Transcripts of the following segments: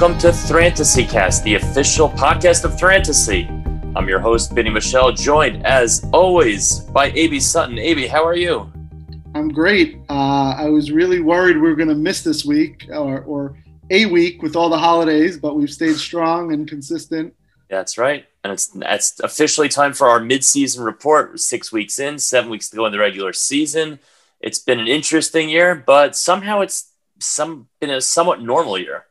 Welcome to Thantasy Cast, the official podcast of Thantasy. I'm your host, Benny Michelle, joined as always by Abie Sutton. Abie, how are you? I'm great. Uh, I was really worried we were going to miss this week or, or a week with all the holidays, but we've stayed strong and consistent. That's right. And it's it's officially time for our midseason report. We're six weeks in, seven weeks to go in the regular season. It's been an interesting year, but somehow it's some been a somewhat normal year.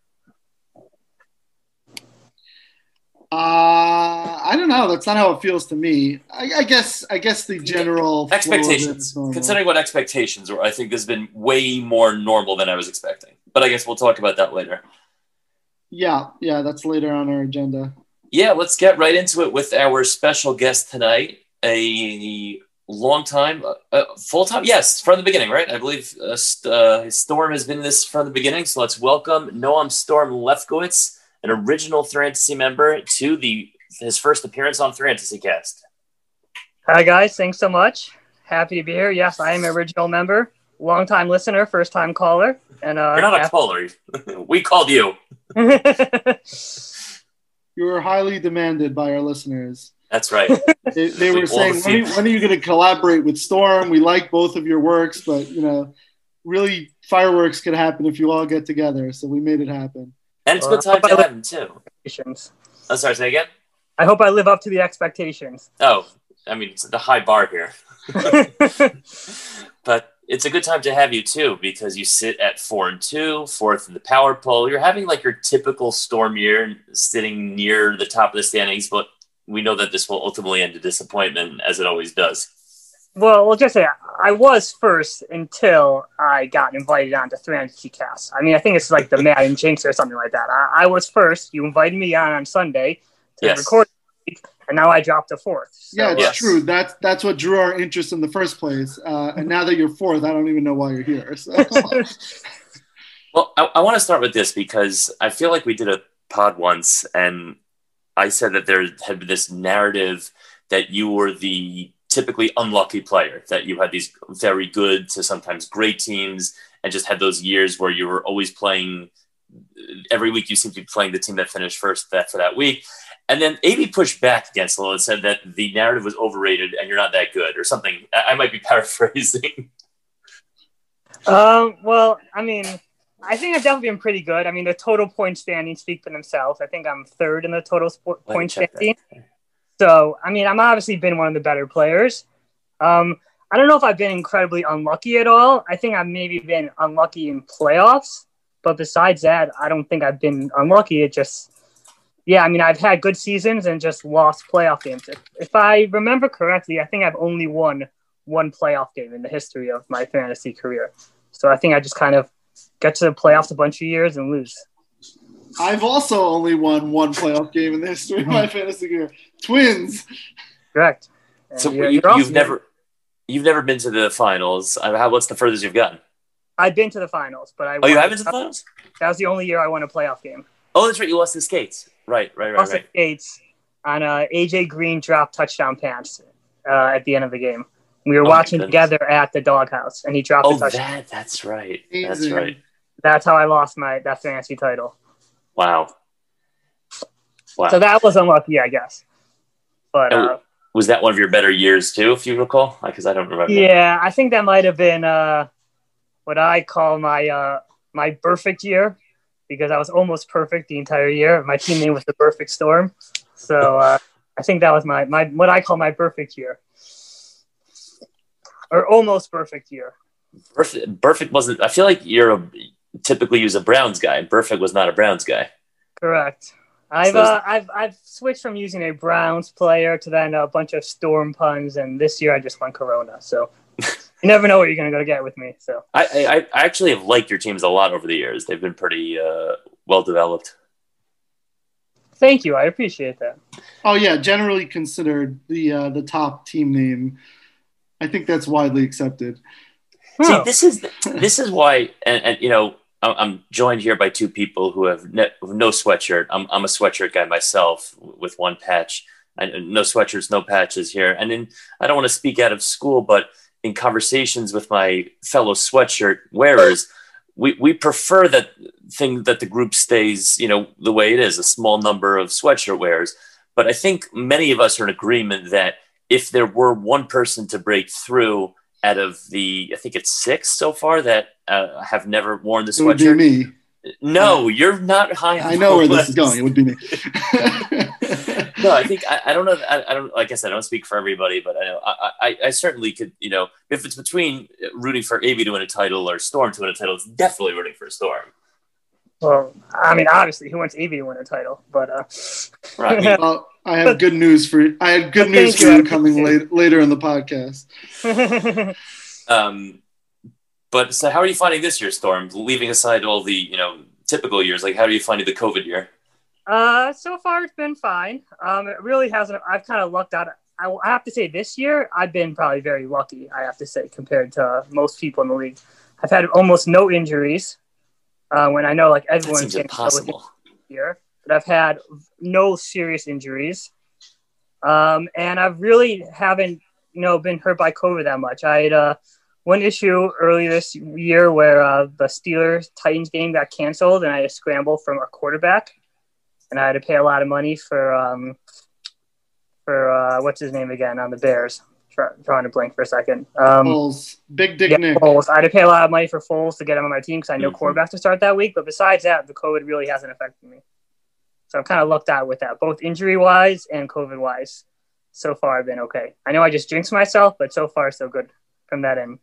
Uh, I don't know. That's not how it feels to me. I, I guess. I guess the general expectations. Considering what expectations were, I think this has been way more normal than I was expecting. But I guess we'll talk about that later. Yeah, yeah, that's later on our agenda. Yeah, let's get right into it with our special guest tonight. A long time, uh, uh full time, yes, from the beginning, right? I believe uh, uh, Storm has been this from the beginning. So let's welcome Noam Storm Lefkowitz an original Fantasy member to the his first appearance on Fantasy Cast. Hi guys, thanks so much. Happy to be here. Yes, I am an original member, long time listener, first time caller. And uh, you're not happy- a caller. we called you. you were highly demanded by our listeners. That's right. They, they were saying, when, when are you going to collaborate with Storm? We like both of your works, but you know, really, fireworks could happen if you all get together. So we made it happen. And it's a good time to have him too. Oh, sorry, say again. I hope I live up to the expectations. Oh, I mean, it's the high bar here. but it's a good time to have you too because you sit at four and two, fourth in the power poll. You're having like your typical storm year, sitting near the top of the standings, but we know that this will ultimately end a disappointment, as it always does. Well, we'll just say I was first until I got invited on to 300 Cast. I mean, I think it's like the Madden Jinx or something like that. I, I, was first. You invited me on on Sunday to yes. record, and now I dropped to fourth. So, yeah, it's yes. true. That's that's what drew our interest in the first place. Uh, and now that you're fourth, I don't even know why you're here. So. well, I, I want to start with this because I feel like we did a pod once, and I said that there had been this narrative that you were the typically unlucky player that you had these very good to sometimes great teams and just had those years where you were always playing every week you seem to be playing the team that finished first that for that week. And then Abie pushed back against a little and said that the narrative was overrated and you're not that good or something. I might be paraphrasing. Um, well I mean I think I've definitely been pretty good. I mean the total point standings speak for themselves. I think I'm third in the total sport point standing that. So, I mean, I'm obviously been one of the better players. Um, I don't know if I've been incredibly unlucky at all. I think I've maybe been unlucky in playoffs, but besides that, I don't think I've been unlucky. It just, yeah, I mean, I've had good seasons and just lost playoff games. If, if I remember correctly, I think I've only won one playoff game in the history of my fantasy career. So I think I just kind of get to the playoffs a bunch of years and lose. I've also only won one playoff game in the history of my hmm. fantasy career. Twins. Correct. so you, have never you've never been to the finals. Uh, how what's the furthest you've gotten? I've been to the finals, but I oh you haven't been to the finals. That was the only year I won a playoff game. Oh, that's right. You lost the skates. Right, right, right. Lost right. the skates on uh, a AJ Green drop touchdown pass uh, at the end of the game. We were oh watching together at the doghouse, and he dropped oh, the touchdown. That, that's right. That's right. That's how I lost my that fantasy title. Wow. Wow. So that was unlucky, I guess. But uh, was that one of your better years too, if you recall? Because I don't remember. Yeah, I think that might have been uh, what I call my uh, my perfect year because I was almost perfect the entire year. My team name was the Perfect Storm, so uh, I think that was my my what I call my perfect year, or almost perfect year. Perfect, perfect wasn't. I feel like you're a typically use a Browns guy. And Burfict was not a Browns guy. Correct. I've so uh, I've I've switched from using a Browns player to then a bunch of Storm puns, and this year I just went Corona. So you never know what you're gonna go get with me. So I, I, I actually have liked your teams a lot over the years. They've been pretty uh, well developed. Thank you. I appreciate that. Oh yeah, generally considered the uh, the top team name. I think that's widely accepted. See, this is this is why, and, and, you know, I'm joined here by two people who have no, sweatshirt. I'm, I'm a sweatshirt guy myself with one patch. I, no sweatshirts, no patches here. And in, I don't want to speak out of school, but in conversations with my fellow sweatshirt wearers, we, we prefer that thing that the group stays, you know, the way it is, a small number of sweatshirt wearers. But I think many of us are in agreement that if there were one person to break through out of the, I think it's six so far that uh, have never worn the sweatshirt. It would be me. No, you're not high. I know where this is going. It would be me. no, I think I, I don't know. I, I, don't. Like I said, I don't speak for everybody, but I know I, I, I, certainly could. You know, if it's between rooting for Avy to win a title or Storm to win a title, it's definitely rooting for Storm. Well, I mean, obviously, who wants Avy to win a title? But uh, right. well, I have good news for you. I have good news for you, you coming later later in the podcast. um, but so, how are you finding this year, Storm? Leaving aside all the you know typical years, like how are you finding the COVID year? Uh, so far it's been fine. Um, it really hasn't. I've kind of lucked out. I, I have to say this year I've been probably very lucky. I have to say compared to most people in the league, I've had almost no injuries. Uh, when I know like everyone's impossible here, but I've had no serious injuries. Um, and I've really haven't, you know, been hurt by COVID that much. I had uh, one issue earlier this year where uh, the Steelers Titans game got canceled, and I had to scramble from a quarterback and I had to pay a lot of money for um, for uh, what's his name again on the Bears. Try, trying to blink for a second. Um, Foles, Big Dick yeah, Nick. Foles. I had to pay a lot of money for Foles to get him on my team because I know mm-hmm. quarterbacks to start that week. But besides that, the COVID really hasn't affected me. So I'm kind of lucked out with that, both injury wise and COVID wise. So far, I've been okay. I know I just jinxed myself, but so far, so good from that end.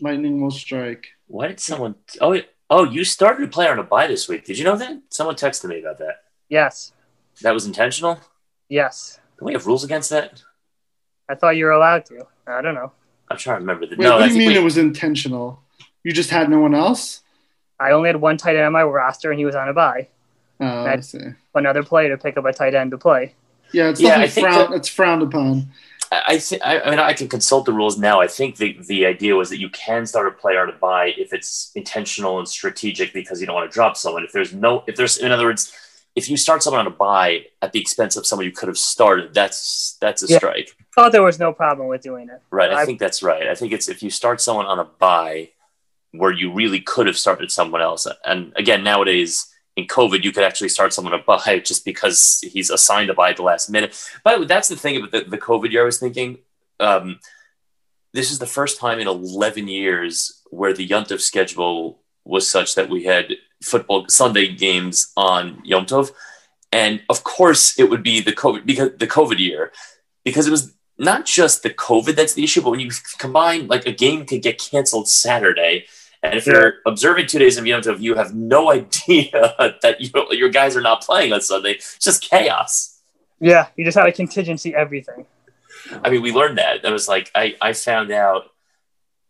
Lightning will strike. Why did someone? Oh, Oh, you started to play on a bye this week. Did you know that? Someone texted me about that. Yes. That was intentional? Yes. Do we have rules against that? I thought you were allowed to. I don't know. I'm trying to remember the. Wait, no, what do you mean we... it was intentional? You just had no one else? I only had one tight end on my roster, and he was on a bye. Oh, I see. Another player to pick up a tight end to play. Yeah, it's yeah, frowned, that... it's frowned upon. I think I mean I can consult the rules now. I think the the idea was that you can start a player to bye if it's intentional and strategic because you don't want to drop someone. If there's no if there's in other words, if you start someone on a bye at the expense of someone you could have started, that's that's a yeah. strike. I thought there was no problem with doing it. Right. I, I think that's right. I think it's if you start someone on a bye where you really could have started someone else. And again, nowadays in COVID, you could actually start someone a bye just because he's assigned to bye at the last minute. But that's the thing about the, the COVID year. I was thinking, um, this is the first time in 11 years where the Yom schedule was such that we had football Sunday games on Yom Tov. And of course, it would be the COVID because the COVID year, because it was not just the COVID that's the issue, but when you combine like a game could get canceled Saturday and if you're observing two days of Yom Tov, you have no idea that you, your guys are not playing on Sunday. It's just chaos. Yeah, you just had a contingency everything. I mean, we learned that. That was like I, I found out.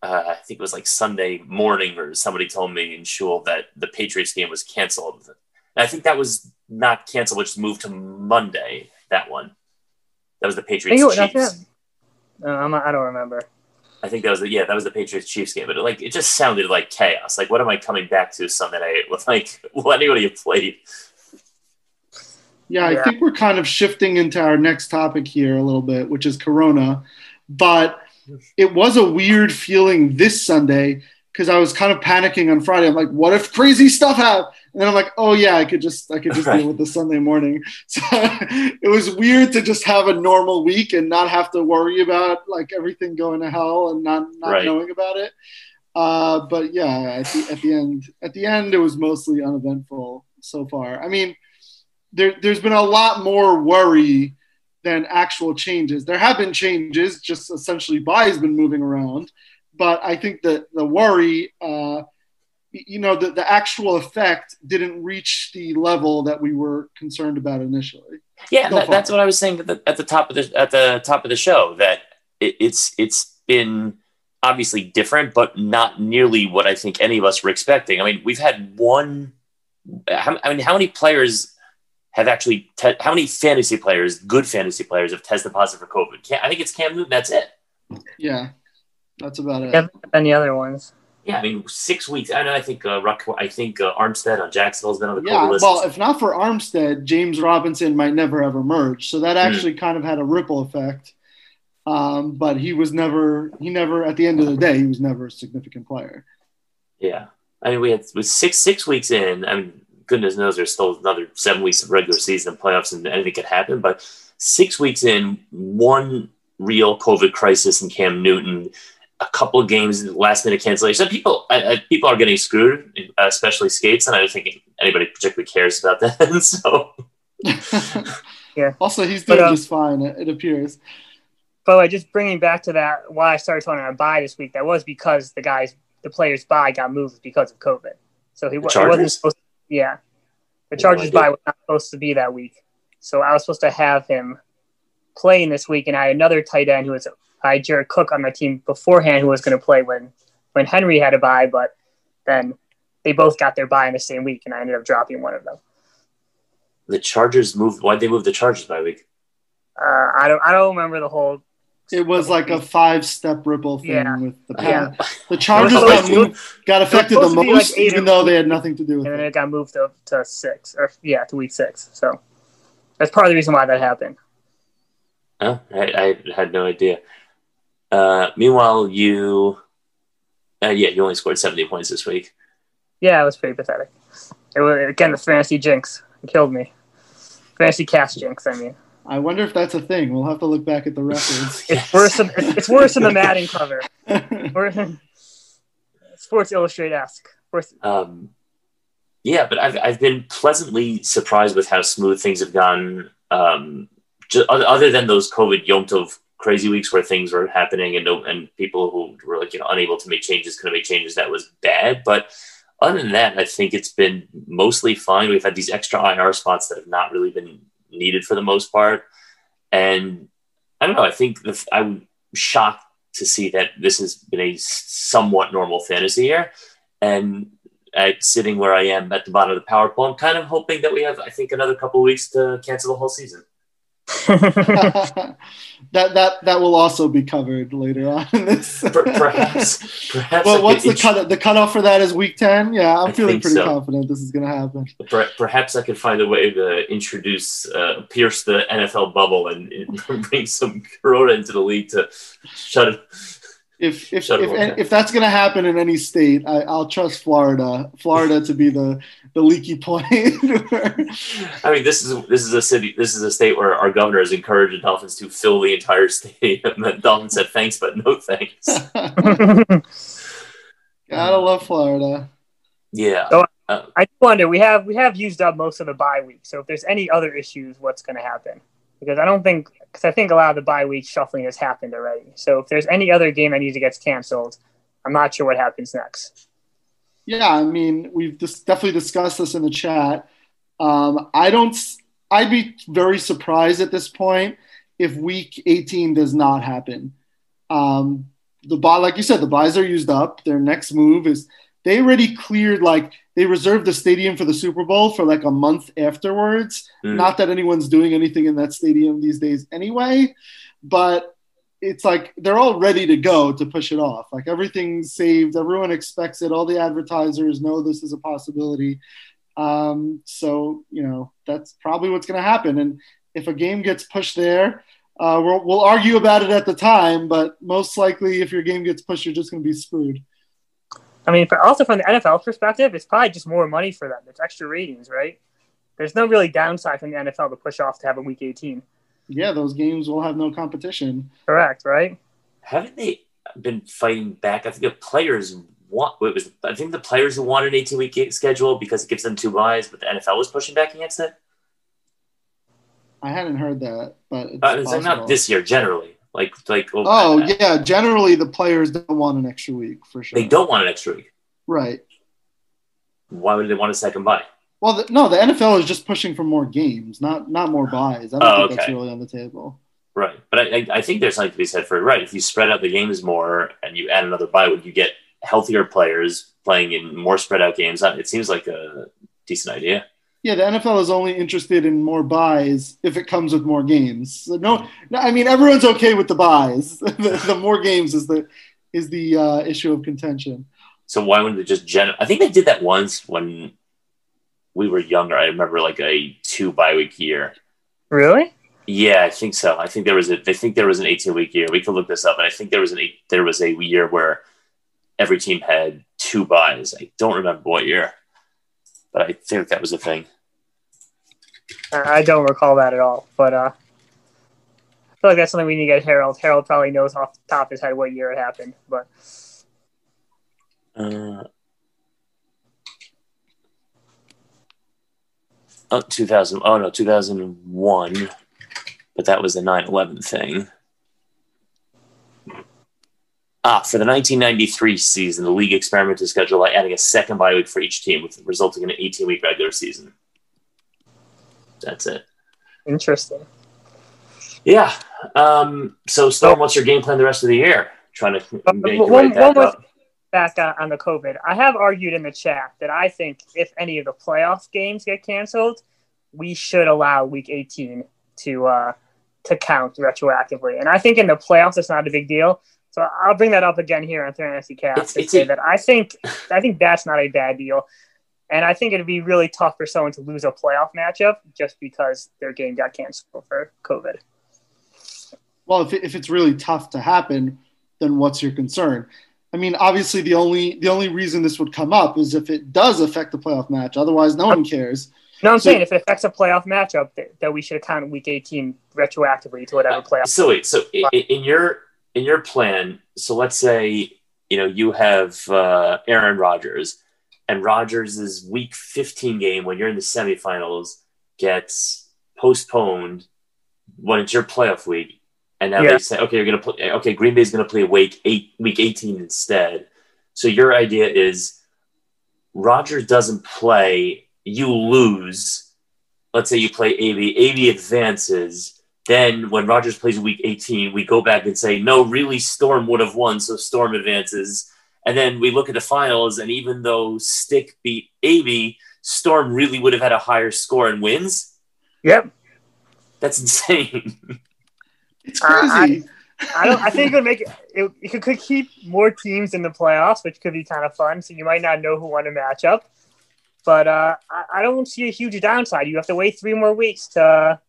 Uh, I think it was like Sunday morning, or somebody told me in shul that the Patriots game was canceled. And I think that was not canceled, which moved to Monday. That one. That was the Patriots. Chiefs. No, I'm, I don't remember. I think that was the yeah that was the Patriots Chiefs game, but it, like it just sounded like chaos. Like what am I coming back to Sunday night with like what anybody have played? Yeah, I think we're kind of shifting into our next topic here a little bit, which is Corona. But it was a weird feeling this Sunday because I was kind of panicking on Friday. I'm like, what if crazy stuff happens? And then I'm like, oh yeah, I could just I could just deal with the Sunday morning. So it was weird to just have a normal week and not have to worry about like everything going to hell and not not right. knowing about it. Uh, but yeah, at the, at the end, at the end, it was mostly uneventful so far. I mean, there there's been a lot more worry than actual changes. There have been changes, just essentially bye has been moving around, but I think that the worry. Uh, you know, the, the actual effect didn't reach the level that we were concerned about initially. Yeah, that, that's what I was saying at the, at the, top of the at the top of the show that it, it's it's been obviously different, but not nearly what I think any of us were expecting. I mean, we've had one. I mean, how many players have actually? Te- how many fantasy players, good fantasy players, have tested positive for COVID? Cam, I think it's Cam Newton. That's it. Yeah, that's about it. Any other ones? Yeah, I mean, six weeks. I know. I think uh, Ruck, I think uh, Armstead on Jacksonville's been on the yeah. list. Well, if not for Armstead, James Robinson might never have emerged. So that hmm. actually mm. kind of had a ripple effect. Um, but he was never. He never. At the end of the day, he was never a significant player. Yeah. I mean, we had with six six weeks in. I mean, goodness knows there's still another seven weeks of regular season and playoffs, and anything could happen. But six weeks in, one real COVID crisis in Cam Newton, a couple of games, last minute cancellation. People, I, I, people are getting screwed, especially skates, and I don't think anybody particularly cares about that. so, yeah. Also, he's doing but, um, just fine. It, it appears. But like, just bringing back to that, why I started talking about bye this week, that was because the guys, the players' bye got moved because of COVID. So he, he wasn't supposed. To, yeah, the Chargers' bye was not supposed to be that week. So I was supposed to have him playing this week, and I had another tight end who was I had Jared Cook on my team beforehand who was going to play when when Henry had a bye, but then they both got their bye in the same week, and I ended up dropping one of them. The Chargers moved. Why'd they move the Chargers bye week? Uh, I don't. I don't remember the whole it was like a five step ripple thing yeah. with the yeah. The Chargers got, moved, got affected the most, like even though they had nothing to do with and it. And then it got moved to, to six, or yeah, to week six. So that's part of the reason why that happened. Oh, I, I had no idea. Uh, meanwhile, you, uh, yeah, you only scored 70 points this week. Yeah, it was pretty pathetic. It was, again, the fantasy jinx. It killed me. Fantasy cast jinx, I mean. I wonder if that's a thing. We'll have to look back at the records. it's worse. Than, it's worse than the Madden cover. Sports Illustrated esque. Um, yeah, but I've I've been pleasantly surprised with how smooth things have gone. Um, just, other than those COVID Yom Tov crazy weeks where things were happening and and people who were like you know unable to make changes couldn't make changes, that was bad. But other than that, I think it's been mostly fine. We've had these extra IR spots that have not really been needed for the most part. And I don't know. I think the, I'm shocked to see that this has been a somewhat normal fantasy year. And at sitting where I am at the bottom of the power poll, I'm kind of hoping that we have, I think, another couple weeks to cancel the whole season. that that that will also be covered later on in this. perhaps, perhaps. Well, what's the cut? The cutoff for that is week ten. Yeah, I'm I feeling pretty so. confident this is going to happen. Perhaps I could find a way to introduce, uh, pierce the NFL bubble, and, and bring some corona into the league to shut it if if if, if, that's going to happen in any state, I, will trust Florida. Florida to be the the leaky point. I mean, this is this is a city. This is a state where our governor has encouraged the Dolphins to fill the entire stadium. The Dolphins said thanks, but no thanks. Gotta love Florida. Yeah. So, uh, I wonder. We have we have used up most of the bye week. So if there's any other issues, what's going to happen? because I don't think because I think a lot of the bye week shuffling has happened already. So if there's any other game that needs to get canceled, I'm not sure what happens next. Yeah, I mean we've just definitely discussed this in the chat. Um, I don't. I'd be very surprised at this point if week 18 does not happen. Um, the bye, like you said, the byes are used up. Their next move is they already cleared like they reserved the stadium for the Super Bowl for like a month afterwards. Mm. Not that anyone's doing anything in that stadium these days anyway, but it's like they're all ready to go to push it off. Like everything's saved, everyone expects it. All the advertisers know this is a possibility. Um, so you know that's probably what's going to happen. And if a game gets pushed there, uh, we'll, we'll argue about it at the time. But most likely, if your game gets pushed, you're just going to be screwed. I mean, also from the NFL perspective, it's probably just more money for them. It's extra ratings, right? There's no really downside from the NFL to push off to have a Week 18. Yeah, those games will have no competition. Correct, right? Haven't they been fighting back? I think the players want. It was I think the players who wanted an 18 week schedule because it gives them two byes, but the NFL was pushing back against it. I hadn't heard that, but it's, uh, it's not this year generally. Like, like oh, oh yeah. Generally, the players don't want an extra week for sure. They don't want an extra week. Right. Why would they want a second bye? Well, the, no, the NFL is just pushing for more games, not not more byes. I don't oh, think okay. that's really on the table. Right, but I, I think there's something to be said for it. Right, if you spread out the games more and you add another bye, week, you get healthier players playing in more spread out games. It seems like a decent idea yeah, the NFL is only interested in more byes if it comes with more games. So no, no, I mean everyone's okay with the byes. the, the, more games is the is the uh, issue of contention. So why wouldn't they just gen? I think they did that once when we were younger. I remember like a two bye week year. Really? Yeah, I think so. I think there was a. I think there was an eighteen week year. We could look this up, and I think there was an eight, there was a year where every team had two byes. I don't remember what year, but I think that was a thing. I don't recall that at all, but uh, I feel like that's something we need to get Harold. Harold probably knows off the top of his head what year it happened, but. Uh, oh, 2000. Oh, no, 2001. But that was the 9 11 thing. Ah, for the 1993 season, the league experimented to schedule by adding a second bye week for each team, with resulting in an 18 week regular season. That's it. Interesting. Yeah. Um, so, Storm, what's your game plan the rest of the year? Trying to make your one, way back one. Back on, on the COVID. I have argued in the chat that I think if any of the playoff games get canceled, we should allow Week 18 to uh, to count retroactively. And I think in the playoffs, it's not a big deal. So I'll bring that up again here on Fantasy Cast It's- to it's say a- that I think I think that's not a bad deal. And I think it'd be really tough for someone to lose a playoff matchup just because their game got canceled for COVID. Well, if, if it's really tough to happen, then what's your concern? I mean, obviously the only the only reason this would come up is if it does affect the playoff match. Otherwise, no one cares. No, I'm So- saying if it affects a playoff matchup, that, that we should count Week 18 retroactively to whatever playoff. So wait, so i- i- in your in your plan, so let's say you know you have uh, Aaron Rodgers, and Rodgers' Week 15 game when you're in the semifinals gets postponed when it's your playoff week, and now Yeah. they say, okay, you're gonna play. Okay, Green Bay's gonna play week eight, week 18 instead. So your idea is Rodgers doesn't play, you lose. Let's say you play Abie, Abie advances. Then when Rodgers plays week 18, we go back and say, no, really, Storm would have won, so Storm advances. And then we look at the finals, and even though Stick beat Abie, Storm really would have had a higher score and wins. Yep. That's insane. It's Uh, I- crazy. I don't. I think it would make it. It, it could, could keep more teams in the playoffs, which could be kind of fun. So you might not know who won a matchup, but uh, I, I don't see a huge downside. You have to wait three more weeks to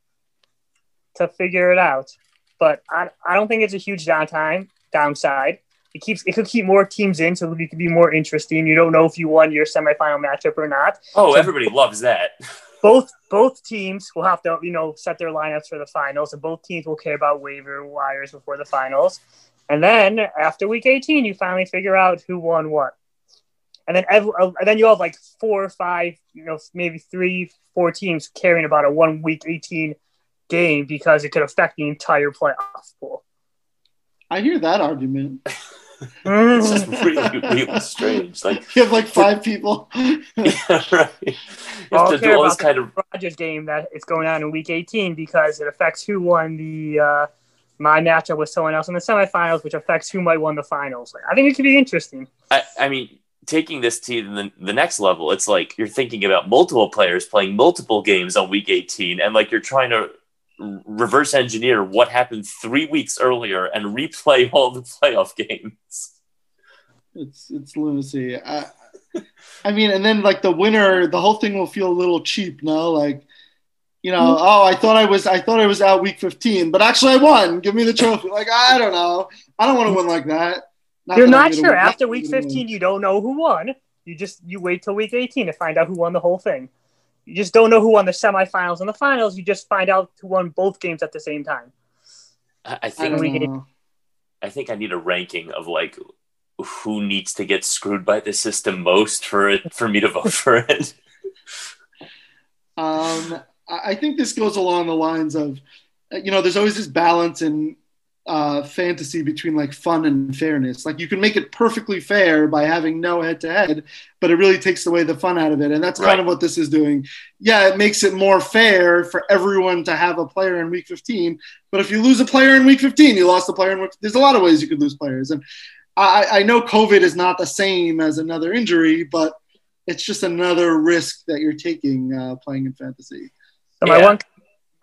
to figure it out. But I, I don't think it's a huge downtime downside. It keeps it could keep more teams in, so it could be more interesting. You don't know if you won your semifinal matchup or not. Oh, So- everybody loves that. both both teams will have to you know set their lineups for the finals, and both teams will care about waiver wires before the finals. And then after week 18, you finally figure out who won what. And then every, uh, and then you have like four or five, you know, maybe three, four teams caring about a one week 18 game because it could affect the entire playoff pool. I hear that argument. It's just really, really strange. Like, You have like five people. yeah, right. You Well, have to do all this kind of Rodgers game that it's going on in week 18 because it affects who won the uh, my matchup with someone else in the semifinals, which affects who might win the finals. Like, I think it could be interesting. I, I mean, taking this to the, the next level, it's like you're thinking about multiple players playing multiple games on week 18, and like you're trying to r- reverse engineer what happened three weeks earlier and replay all the playoff games. It's it's lunacy. I, I mean, and then like the winner, the whole thing will feel a little cheap. No, like you know, mm-hmm. oh, I thought I was, I thought I was out week 15, but actually I won. Give me the trophy. Like I don't know, I don't want to win like that. You're that not sure. After week that I'm 15, you don't know who won. You just you wait till week 18 to find out who won the whole thing. You just don't know who won the semifinals and the finals. You just find out who won both games at the same time. I, I win. I think don't we- know. I think I need a ranking of like who needs to get screwed by the system most for it for me to vote for it. Um, I I think this goes along the lines of, uh, you know, there's always this balance in uh, fantasy between like fun and fairness. Like you can make it perfectly fair by having no head to head, but it really takes away the fun out of it. And that's Right. kind of what this is doing. Yeah, it makes it more fair for everyone to have a player in week 15. But if you lose a player in week 15, you lost a player in week. There's a lot of ways you could lose players. And I, I know COVID is not the same as another injury, but it's just another risk that you're taking uh, playing in fantasy. So my Yeah. one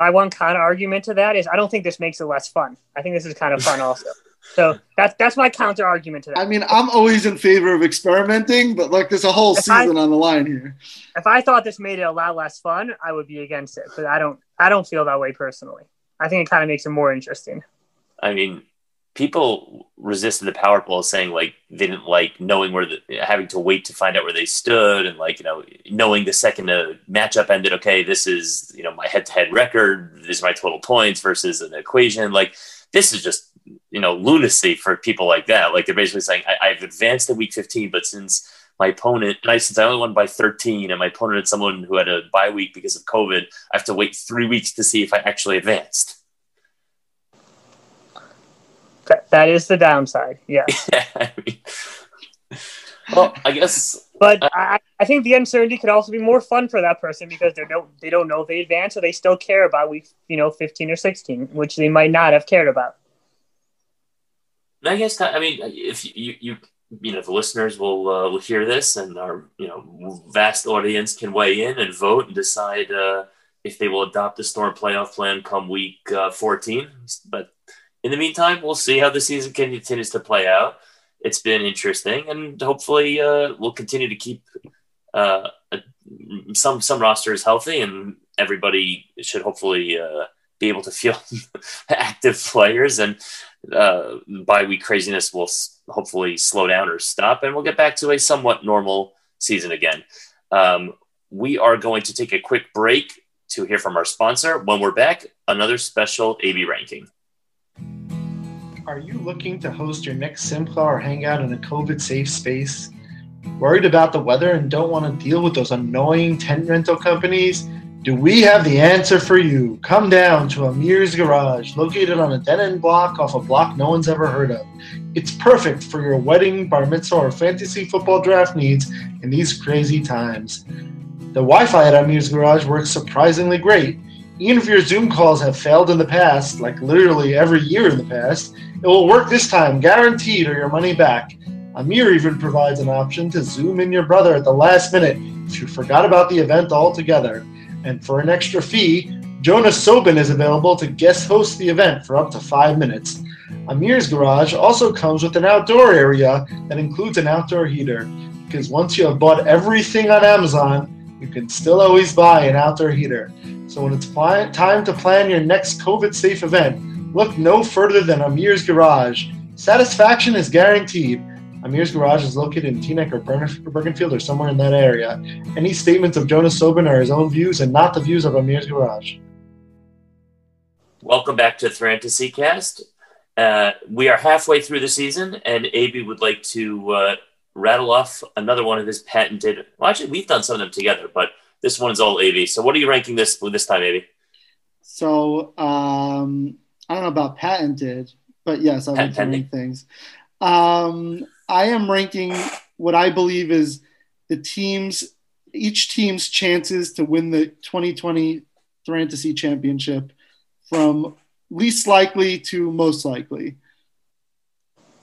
my one kind of argument to that is I don't think this makes it less fun. I think this is kind of fun also. So that's that's my counter argument to that. I mean, I'm always in favor of experimenting, but like there's a whole If I- season on the line here. if I thought this made it a lot less fun, I would be against it. But I don't I don't feel that way personally. I think it kind of makes it more interesting. I mean, people resisted the power poll saying like they didn't like knowing where the, having to wait to find out where they stood and like you know knowing the second the matchup ended okay this is you know my head-to-head record this is my total points versus an equation. Like this is just you know lunacy for people like that. Like they're basically saying I, have advanced to week 15 but since my opponent and I since I only won by 13 and my opponent had someone who had a bye week because of COVID I have to wait three weeks to see if I actually advanced that, that is the downside. Yeah. I mean, well, I guess. But I, I think the uncertainty could also be more fun for that person because they don't they don't know if they advance, or they still care about week you know fifteen or sixteen, which they might not have cared about. I guess I mean if you you you know the listeners will uh, will hear this and our you know vast audience can weigh in and vote and decide uh, if they will adopt the storm playoff plan come week uh, 14 but in the meantime, we'll see how the season continues to play out. It's been interesting, and hopefully, uh, we'll continue to keep uh, some some rosters healthy, and everybody should hopefully uh, be able to feel active players. And uh, bye week craziness will hopefully slow down or stop, and we'll get back to a somewhat normal season again. Um, we are going to take a quick break to hear from our sponsor. When we're back, another special Abie ranking. Are you looking to host your next Simcha or hangout in a COVID safe space? Worried about the weather and don't want to deal with those annoying tent rental companies? Do we have the answer for you? Come down to Amir's Garage, located on a dead end block off a block no one's ever heard of. It's perfect for your wedding, bar mitzvah, or fantasy football draft needs in these crazy times. The Wi Fi at Amir's Garage works surprisingly great. Even if your Zoom calls have failed in the past, like literally every year in the past, it will work this time, guaranteed, or your money back. Amir even provides an option to zoom in your brother at the last minute if you forgot about the event altogether. And for an extra fee, Jonas Sobin is available to guest host the event for up to five minutes. Amir's garage also comes with an outdoor area that includes an outdoor heater, because once you have bought everything on Amazon, you can still always buy an outdoor heater. So when it's time to plan your next COVID safe event, Look no further than Amir's Garage. Satisfaction is guaranteed. Amir's Garage is located in Teaneck or Bergenfield or somewhere in that area. Any statements of Jonas Sobin are his own views and not the views of Amir's Garage. Welcome back to Fantasy Cast. Uh, we are halfway through the season, and Abie would like to uh, rattle off another one of his patented. Well, actually, we've done some of them together, but this one is all Abie. So, what are you ranking this this time, Abie? So, um, I don't know about patented, but yes, I like to rank things. Um, I am ranking what I believe is the teams, each team's chances to win the 2020 Fantasy Championship from least likely to most likely.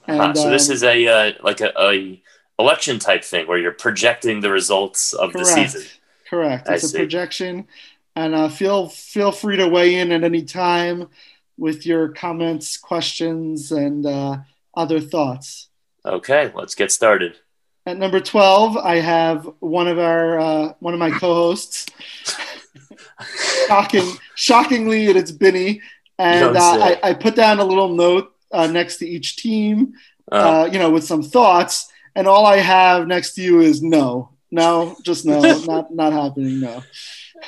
And, so um, this is a uh, like a, a, election type thing where you're projecting the results of correct, the season. Correct. It's I a see. projection, and uh, feel feel free to weigh in at any time with your comments, questions, and uh, other thoughts. Okay, let's get started. At number twelve, I have one of our uh, one of my co-hosts. Shocking, shockingly, it's Binny, and uh, I, I, put down a little note uh, next to each team, oh. uh, you know, with some thoughts, and all I have next to you is no, no, just no, not not happening, no.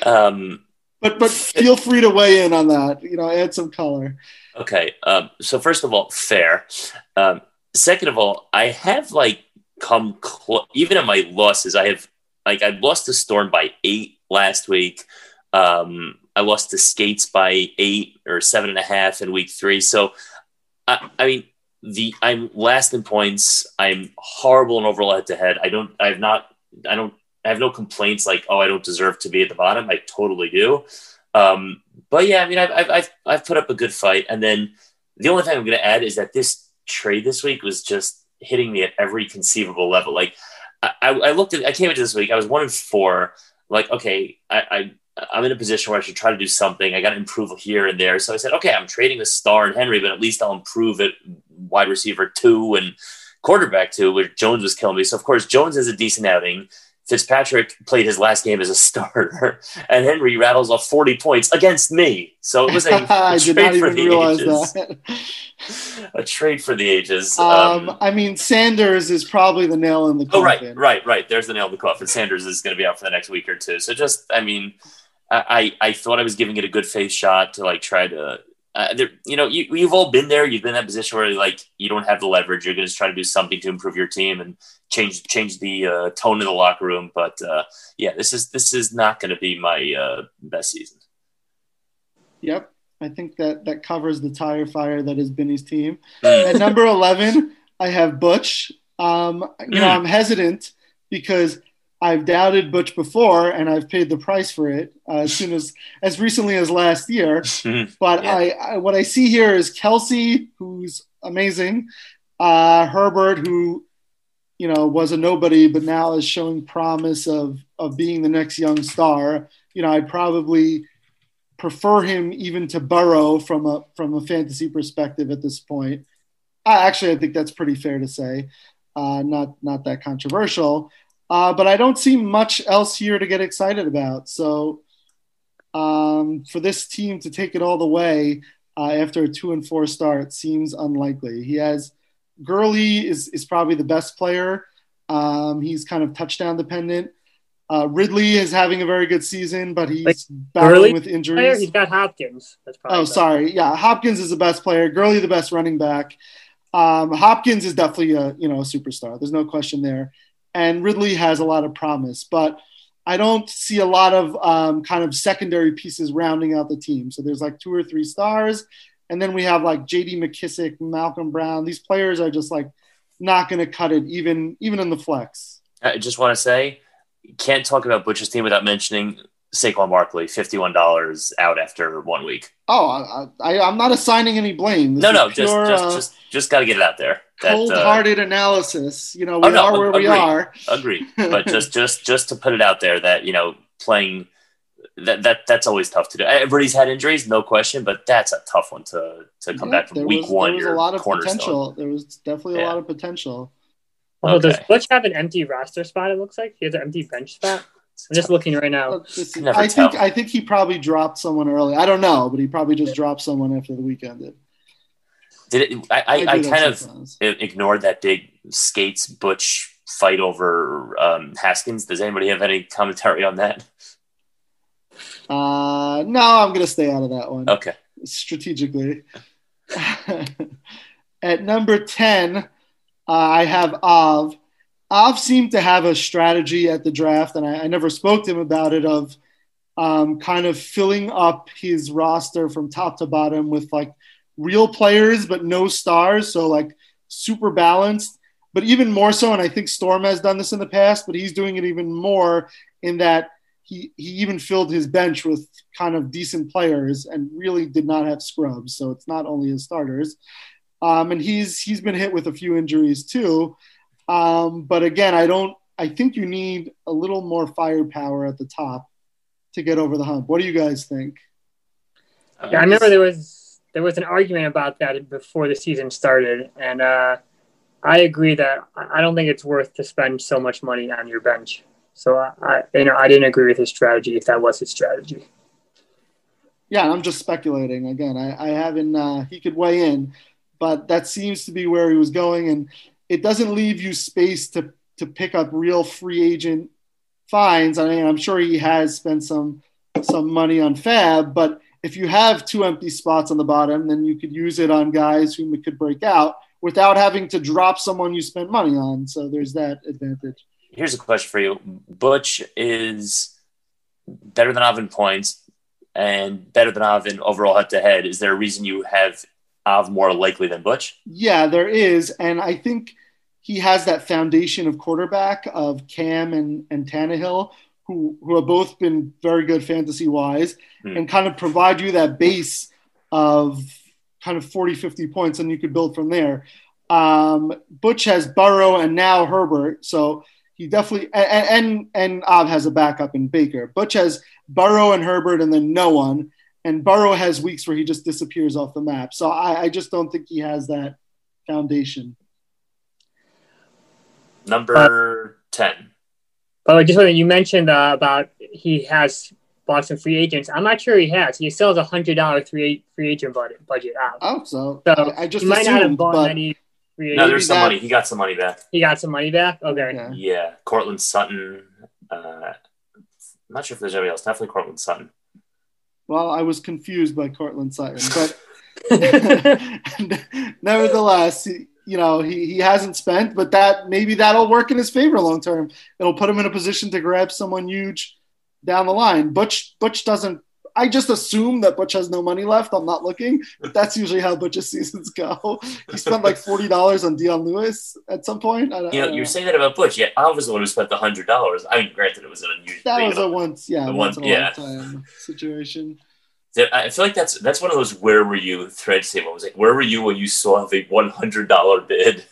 Um, but but feel free to weigh in on that. You know, add some color. Okay. Um, so first of all, fair. Um, second of all, I have like come close. Even in my losses, I have like I lost to Storm by eight last week. Um, I lost to Skates by eight or seven and a half in week three. So, I, I mean, the I'm last in points. I'm horrible in overall head to head. I don't. I have not. I don't I have no complaints like, oh, I don't deserve to be at the bottom. I totally do. Um, but yeah, I mean, I've, I've, I've put up a good fight. And then the only thing I'm going to add is that this trade this week was just hitting me at every conceivable level. Like I, I looked at, I came into this week, I was one in four. Like, okay, I, I I'm in a position where I should try to do something. I got to improve here and there. So I said, okay, I'm trading the star and Henry, but at least I'll improve it wide receiver two and quarterback two, where Jones was killing me. So of course Jones is a decent outing. Fitzpatrick played his last game as a starter, and Henry rattles off 40 points against me. So it was a I did not even realize ages. a trade for the ages. Um, um, I mean, Sanders is probably the nail in the coffin. Oh, right, right, right. There's the nail in the coffin. Sanders is going to be out for the next week or two. So just, I mean, I, I thought I was giving it a good face shot to like try to, uh, you know, you, you've all been there. You've been in that position where like you don't have the leverage. You're going to try to do something to improve your team and change change the uh, tone of the locker room. But uh, yeah, this is this is not going to be my uh, best season. Yep, I think that that covers the tire fire that is Benny's team. Mm. At number eleven, I have Butch. Um, you know, mm. I'm hesitant because I've doubted Butch before, and I've paid the price for it uh, as soon as as recently as last year. but yeah. I, I, what I see here is Kelce, who's amazing, uh, Herbert, who you know was a nobody, but now is showing promise of of being the next young star. You know, I'd probably prefer him even to Burrow from a from a fantasy perspective at this point. I, actually, I think that's pretty fair to say. Uh, not not that controversial. Uh, but I don't see much else here to get excited about. So um, for this team to take it all the way uh, after a two and four start seems unlikely. He has Gurley is is probably the best player. Um, he's kind of touchdown dependent. Uh, Ridley is having a very good season, but he's like, battling Gurley with injuries. He's got Hopkins. oh, sorry. Yeah, Hopkins is the best player. Gurley the best running back. Um, Hopkins is definitely a you know a superstar. There's no question there and Ridley has a lot of promise, but I don't see a lot of um, kind of secondary pieces rounding out the team. So there's like two or three stars, and then we have like J.D. McKissic, Malcolm Brown. These players are just like not going to cut it, even even in the flex. I just want to say, can't talk about Butcher's team without mentioning Saquon Barkley, fifty-one dollars out after one week. Oh, I, am not assigning any blame. This no, no, pure, just just uh, just just got to get it out there. Cold-hearted uh, analysis. You know, we oh, no, are where agree, we are. Agree, but just just just to put it out there that you know playing that that that's always tough to do. Everybody's had injuries, no question, but that's a tough one to to come yeah, back from week was, one. There was a lot of potential. There was definitely yeah. a lot of potential. Oh, okay. does Butch have an empty roster spot? It looks like he has an empty bench spot. I'm just looking right now. I think I think he probably dropped someone early. I don't know, but he probably just dropped someone after the weekend did. Did it? I, I, I, I kind of ignored that big skates butch fight over um, Haskins. Does anybody have any commentary on that? Uh, no, I'm gonna stay out of that one. Okay. Strategically. At number ten, uh, I have Av Av seemed to have a strategy at the draft, and I, I never spoke to him about it, of um, kind of filling up his roster from top to bottom with like real players, but no stars. So, like, super balanced. But even more so, and I think Storm has done this in the past, but he's doing it even more in that he, he even filled his bench with kind of decent players and really did not have scrubs. So it's not only his starters. Um, and he's he's been hit with a few injuries too. Um, but again, I don't. I think you need a little more firepower at the top to get over the hump. What do you guys think? Yeah, I remember there was there was an argument about that before the season started, and uh, I agree that I don't think it's worth to spend so much money on your bench. So I, I you know, I didn't agree with his strategy if that was his strategy. Yeah, I'm just speculating. Again, I, I haven't. Uh, he could weigh in, but that seems to be where he was going, and it doesn't leave you space to to pick up real free agent fines. I mean, I'm sure he has spent some some money on FAAB, but if you have two empty spots on the bottom, then you could use it on guys who could break out without having to drop someone you spent money on. So there's that advantage. Here's a question for you: Butch is better than Avin points and better than Avin overall head to head. Is there a reason you have Av more likely than Butch? Yeah, there is, and I think he has that foundation of quarterback of Cam and and Tannehill, who who have both been very good fantasy wise, hmm. and kind of provide you that base of kind of 40, 50 points, and you could build from there. Um, Butch has Burrow and now Herbert, so he definitely and and, and Av has a backup in Baker. Butch has Burrow and Herbert, and then no one and Burrow has weeks where he just disappears off the map. So I, I just don't think he has that foundation. Number uh, ten. But just you mentioned uh, about he has bought some free agents. I'm not sure he has. He still has a hundred dollar free free agent budget budget out. Oh, so, So I, I just he might not have bought but any free No, there's some money. He got some money back. He got some money back. Okay. yeah. Yeah, Courtland Sutton. Uh, I'm not sure if there's anybody else. Definitely Courtland Sutton. well, I was confused by Courtland Sutton, but nevertheless, he- you know, he, he hasn't spent, but that maybe that'll work in his favor long term. It'll put him in a position to grab someone huge down the line. Butch Butch doesn't. I just assume that Butch has no money left. I'm not looking, but that's usually how Butch's seasons go. He spent like forty dollars on Dion Lewis at some point. I, you know, know, you're saying that about Butch. Yeah, I was the one who spent the hundred dollars. I mean, granted, it was an unusual. that was a once, yeah, once a yeah. lifetime situation. That- I feel like that's that's one of those where were you threads table. I was like, where were you when you saw the one hundred dollar bid?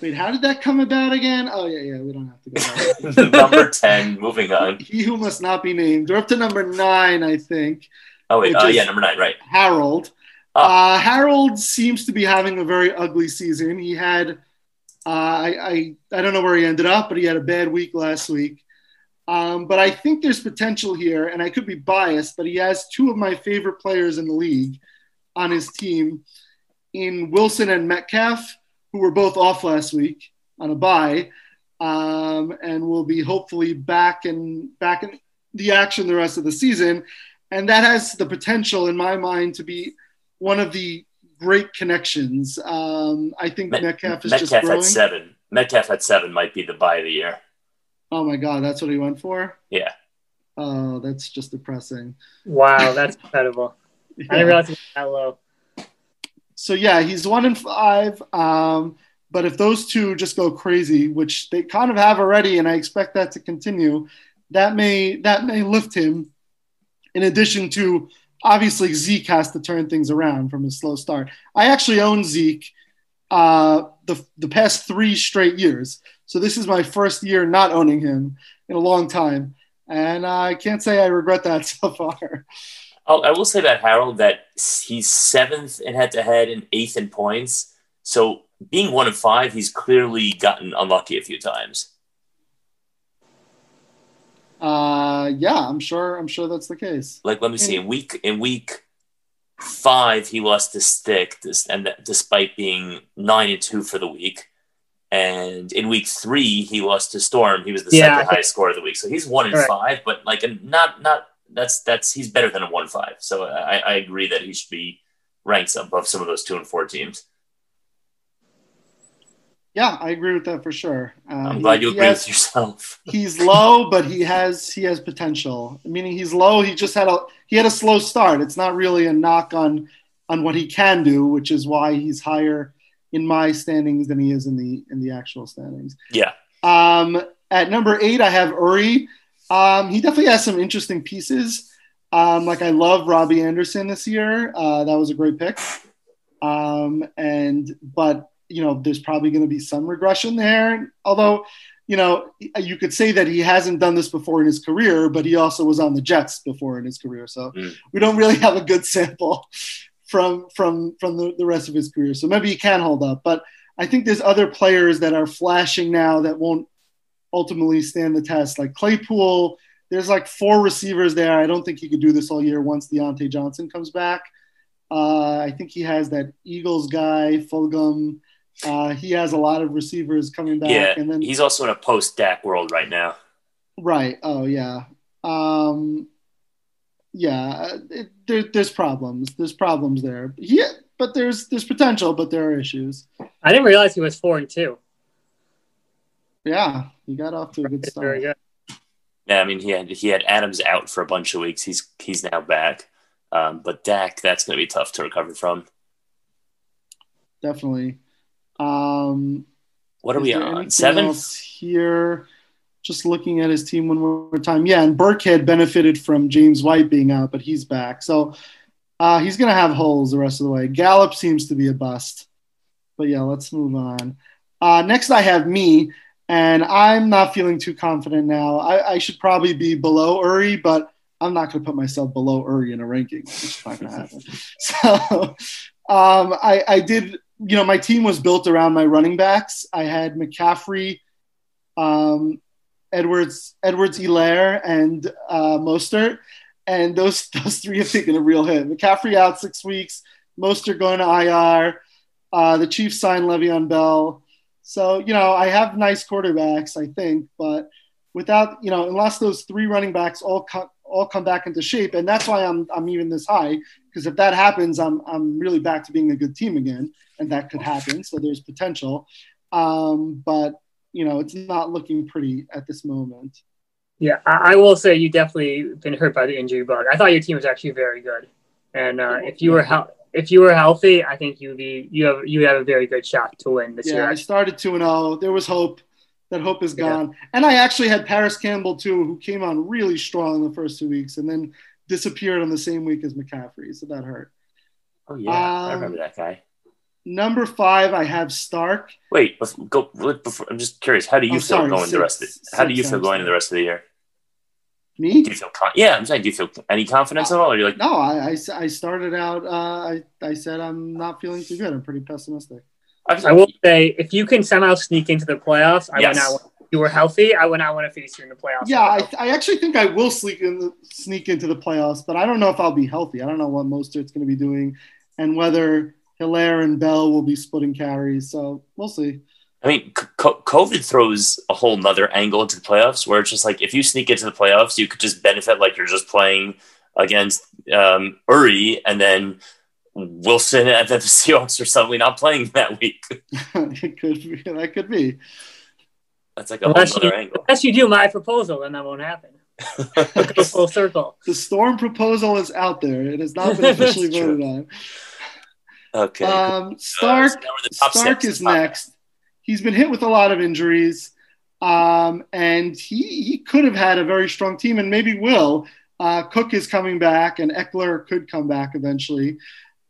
Wait, how did that come about again? Oh yeah, yeah. We don't have to go. Number ten. Moving on. he who must not be named. We're up to number nine, I think. Oh wait. Oh is- yeah, number nine. Right. Harold. Ah. Uh, Harold seems to be having a very ugly season. He had, uh, I, I, I don't know where he ended up, but he had a bad week last week. Um, but I think there's potential here, and I could be biased, but he has two of my favorite players in the league on his team in Wilson and Metcalf, who were both off last week on a bye, um, and will be hopefully back in back in the action the rest of the season. And that has the potential, in my mind, to be one of the great connections. Um, I think Met- Metcalf is just growing. Metcalf at seven. Metcalf at seven might be the buy of the year. Oh my God, that's what he went for. Yeah. Oh, that's just depressing. Wow, that's incredible. I didn't realize it was that low. So yeah, he's one in five. Um, but if those two just go crazy, which they kind of have already, and I expect that to continue, that may that may lift him. In addition to obviously Zeke has to turn things around from his slow start. I actually own Zeke uh, the the past three straight years, so this is my first year not owning him in a long time, and I can't say I regret that so far. I'll, I will say about Harold that he's seventh in head to head and eighth in points. So being one of five, he's clearly gotten unlucky a few times. Uh, yeah, I'm sure. I'm sure that's the case. Like let me see, in week in week five, he lost to Stick, dis- and that, despite being nine and two for the week. And in week three, he lost to Storm. He was the Yeah, second highest score of the week. So he's one in Correct. five, but like not not that's that's he's better than a one five. So I, I agree that he should be ranked above some of those two and four teams. Yeah, I agree with that for sure. Uh, I'm he- glad you he agree has- with yourself. he's low, but he has he has potential. Meaning he's low. He just had a he had a slow start. It's not really a knock on on what he can do, which is why he's higher in my standings than he is in the in the actual standings. Yeah. Um, at number eight, I have Uri. Um, he definitely has some interesting pieces. Um, like I love Robbie Anderson this year. Uh, that was a great pick. Um, and but you know, there's probably going to be some regression there. Although, you know, you could say that he hasn't done this before in his career, but he also was on the Jets before in his career. So Mm. we don't really have a good sample from from from the, the rest of his career. So maybe he can hold up. But I think there's other players that are flashing now that won't ultimately stand the test. Like Claypool, there's like four receivers there. I don't think he could do this all year once Diontae Johnson comes back. Uh, I think he has that Eagles guy, Fulgham. Uh, he has a lot of receivers coming back. Yeah, and then he's also in a post Dak world right now. Right. Oh, yeah. Um, yeah. It, there, there's problems. There's problems there. Yeah, but there's there's potential, but there are issues. I didn't realize he was four and two. Yeah, he got off to a good It's very start. good. Yeah, I mean he had he had Adams out for a bunch of weeks. He's he's now back, um, but Dak that's going to be tough to recover from. Definitely. Um, What are we on? Seven? here? Just looking at his team one more time. Yeah, and Burkhead benefited from James White being out, but he's back. So uh, he's going to have holes the rest of the way. Gallup seems to be a bust. But yeah, let's move on. Uh, next, I have me, and I'm not feeling too confident now. I, I should probably be below Uri, but I'm not going to put myself below Uri in a ranking. It's just not going to happen. So um, I, I did, you know, my team was built around my running backs. I had McCaffrey um, Edwards, Edwards, Helaire, and uh, Mostert, and those those three have taken a real hit. McCaffrey out six weeks, Mostert going to IR. Uh, the Chiefs signed Le'Veon Bell, so you know I have nice quarterbacks, I think, but without you know unless those three running backs all come all come back into shape, and that's why I'm I'm even this high because if that happens, I'm I'm really back to being a good team again, and that could happen. So there's potential, um, but you know it's not looking pretty at this moment. Yeah, I, I will say you definitely been hurt by the injury bug. I thought your team was actually very good, and uh, if you were he- if you were healthy, I think you'd be you have you have a very good shot to win this yeah, year. Yeah, I started two and zero. Oh. There was hope. That hope is gone. Yeah. And I actually had Parris Campbell too, who came on really strong in the first two weeks, and then disappeared on the same week as McCaffrey, so that hurt. Oh yeah, um, I remember that guy. Number five, I have Stark. Wait, go. Before, I'm just curious. How do you oh, feel sorry, going six, the rest? Of, how six, do you feel going in the rest of the year? Me? Do you feel? Con- yeah, I'm saying. Do you feel any confidence uh, at all? Or you're like, no. I, I, I started out. Uh, I I said I'm not feeling too good. I'm pretty pessimistic. I will say, if you can somehow sneak into the playoffs, I yes. would not. You were healthy. I would not want to face you in the playoffs. Yeah, I, I actually think I will sneak in the, sneak into the playoffs, but I don't know if I'll be healthy. I don't know what Mostert's going to be doing, and whether Helaire and Bell will be splitting carries. So we'll see. I mean, COVID throws a whole nother angle into the playoffs where it's just like if you sneak into the playoffs, you could just benefit like you're just playing against um, Uri, and then Wilson and then the Seahawks are suddenly not playing that week. it could be. That could be. That's like a unless whole other angle. Unless you do my proposal, then that won't happen. go full circle. The storm proposal is out there. It has not been officially voted on. Okay. Um, Stark, uh, Stark is next. He's been hit with a lot of injuries, um, and he, he could have had a very strong team, and maybe will. Uh, Cook is coming back, and Ekeler could come back eventually.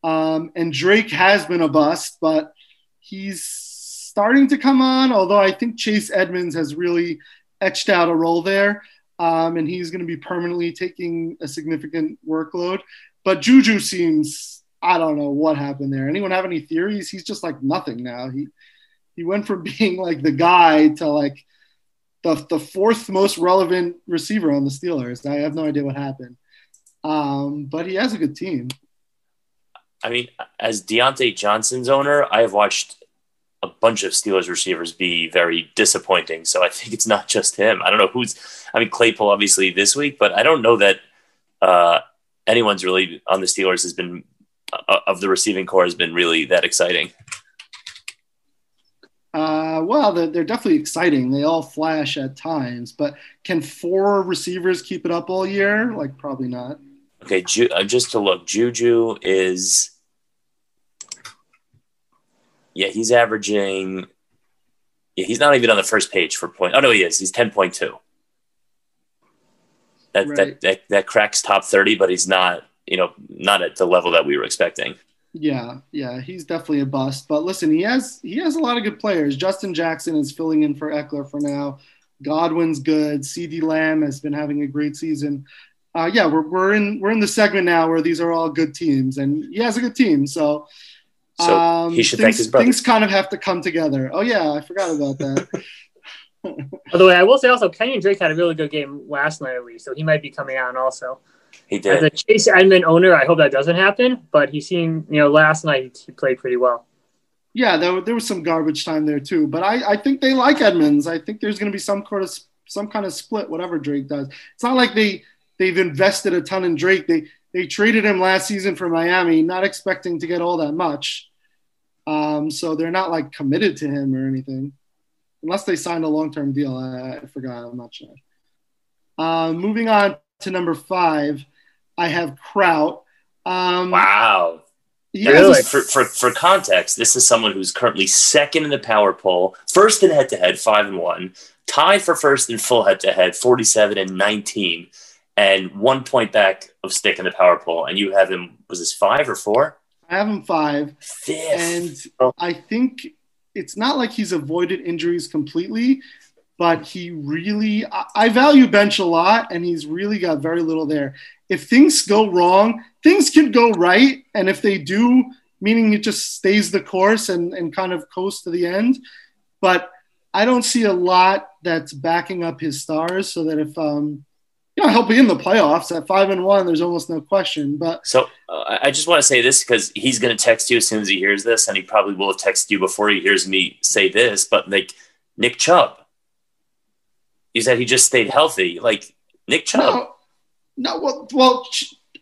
Um, and Drake has been a bust, but he's starting to come on. Although I think Chase Edmonds has really etched out a role there, um, and he's going to be permanently taking a significant workload. But Juju seems I don't know what happened there. Anyone have any theories? He's just like nothing now. He he went from being like the guy to like the the fourth most relevant receiver on the Steelers. I have no idea what happened. Um, but he has a good team. I mean, as Diontae Johnson's owner, I have watched a bunch of Steelers receivers be very disappointing. So I think it's not just him. I don't know who's. I mean, Claypool obviously this week, but I don't know that uh, anyone's really on the Steelers has been of the receiving corps has been really that exciting. Uh, well, they're, they're, definitely exciting. They all flash at times, but can four receivers keep it up all year? Like, probably not. Okay, Ju- uh, just to look, Juju is yeah, he's averaging. Yeah, he's not even on the first page for point. Oh no, he is. He's ten point two. That, right. that that that cracks top thirty, but he's not. You know, not at the level that we were expecting. Yeah, yeah, he's definitely a bust. But listen, he has he has a lot of good players. Justin Jackson is filling in for Ekeler for now. Godwin's good. CeeDee Lamb has been having a great season. Uh, yeah, we're, we're in we're in the segment now where these are all good teams, and he has a good team. So so um, he should things, thank his brother. Things kind of have to come together. Oh yeah, I forgot about that. By the way, I will say also, Kenyan Drake had a really good game last night at least, so he might be coming on also. He did. As a Chase Edmond owner, I hope that doesn't happen. But he seemed, you know, last night he played pretty well. Yeah, there, there was some garbage time there too. But I, I think they like Edmonds. I think there's going to be some sort of some kind of split, whatever Drake does. It's not like they they've invested a ton in Drake. They they traded him last season for Miami, not expecting to get all that much. Um, so they're not like committed to him or anything, unless they signed a long term deal. I, I, forgot. I'm not sure. Uh, moving on to number five, I have Kraut. Um, wow. Really? For, for, for context, this is someone who's currently second in the power poll, first in head to head, five and one, tied for first in full head to head, 47 and 19 and one point back of stick in the power poll, and you have him was this five or four? I have him five, Fifth. and oh. I think it's not like he's avoided injuries completely, but he really I, I value bench a lot, and he's really got very little there. If things go wrong, things can go right, and if they do, meaning it just stays the course and and kind of coast to the end, but I don't see a lot that's backing up his stars, so that if um, you know, he'll be in the playoffs at five and one. There's almost no question. But so uh, I just want to say this because he's going to text you as soon as he hears this, and he probably will have texted you before he hears me say this. But like Nick Chubb, he said he just stayed healthy. Like Nick Chubb. No, no well, well,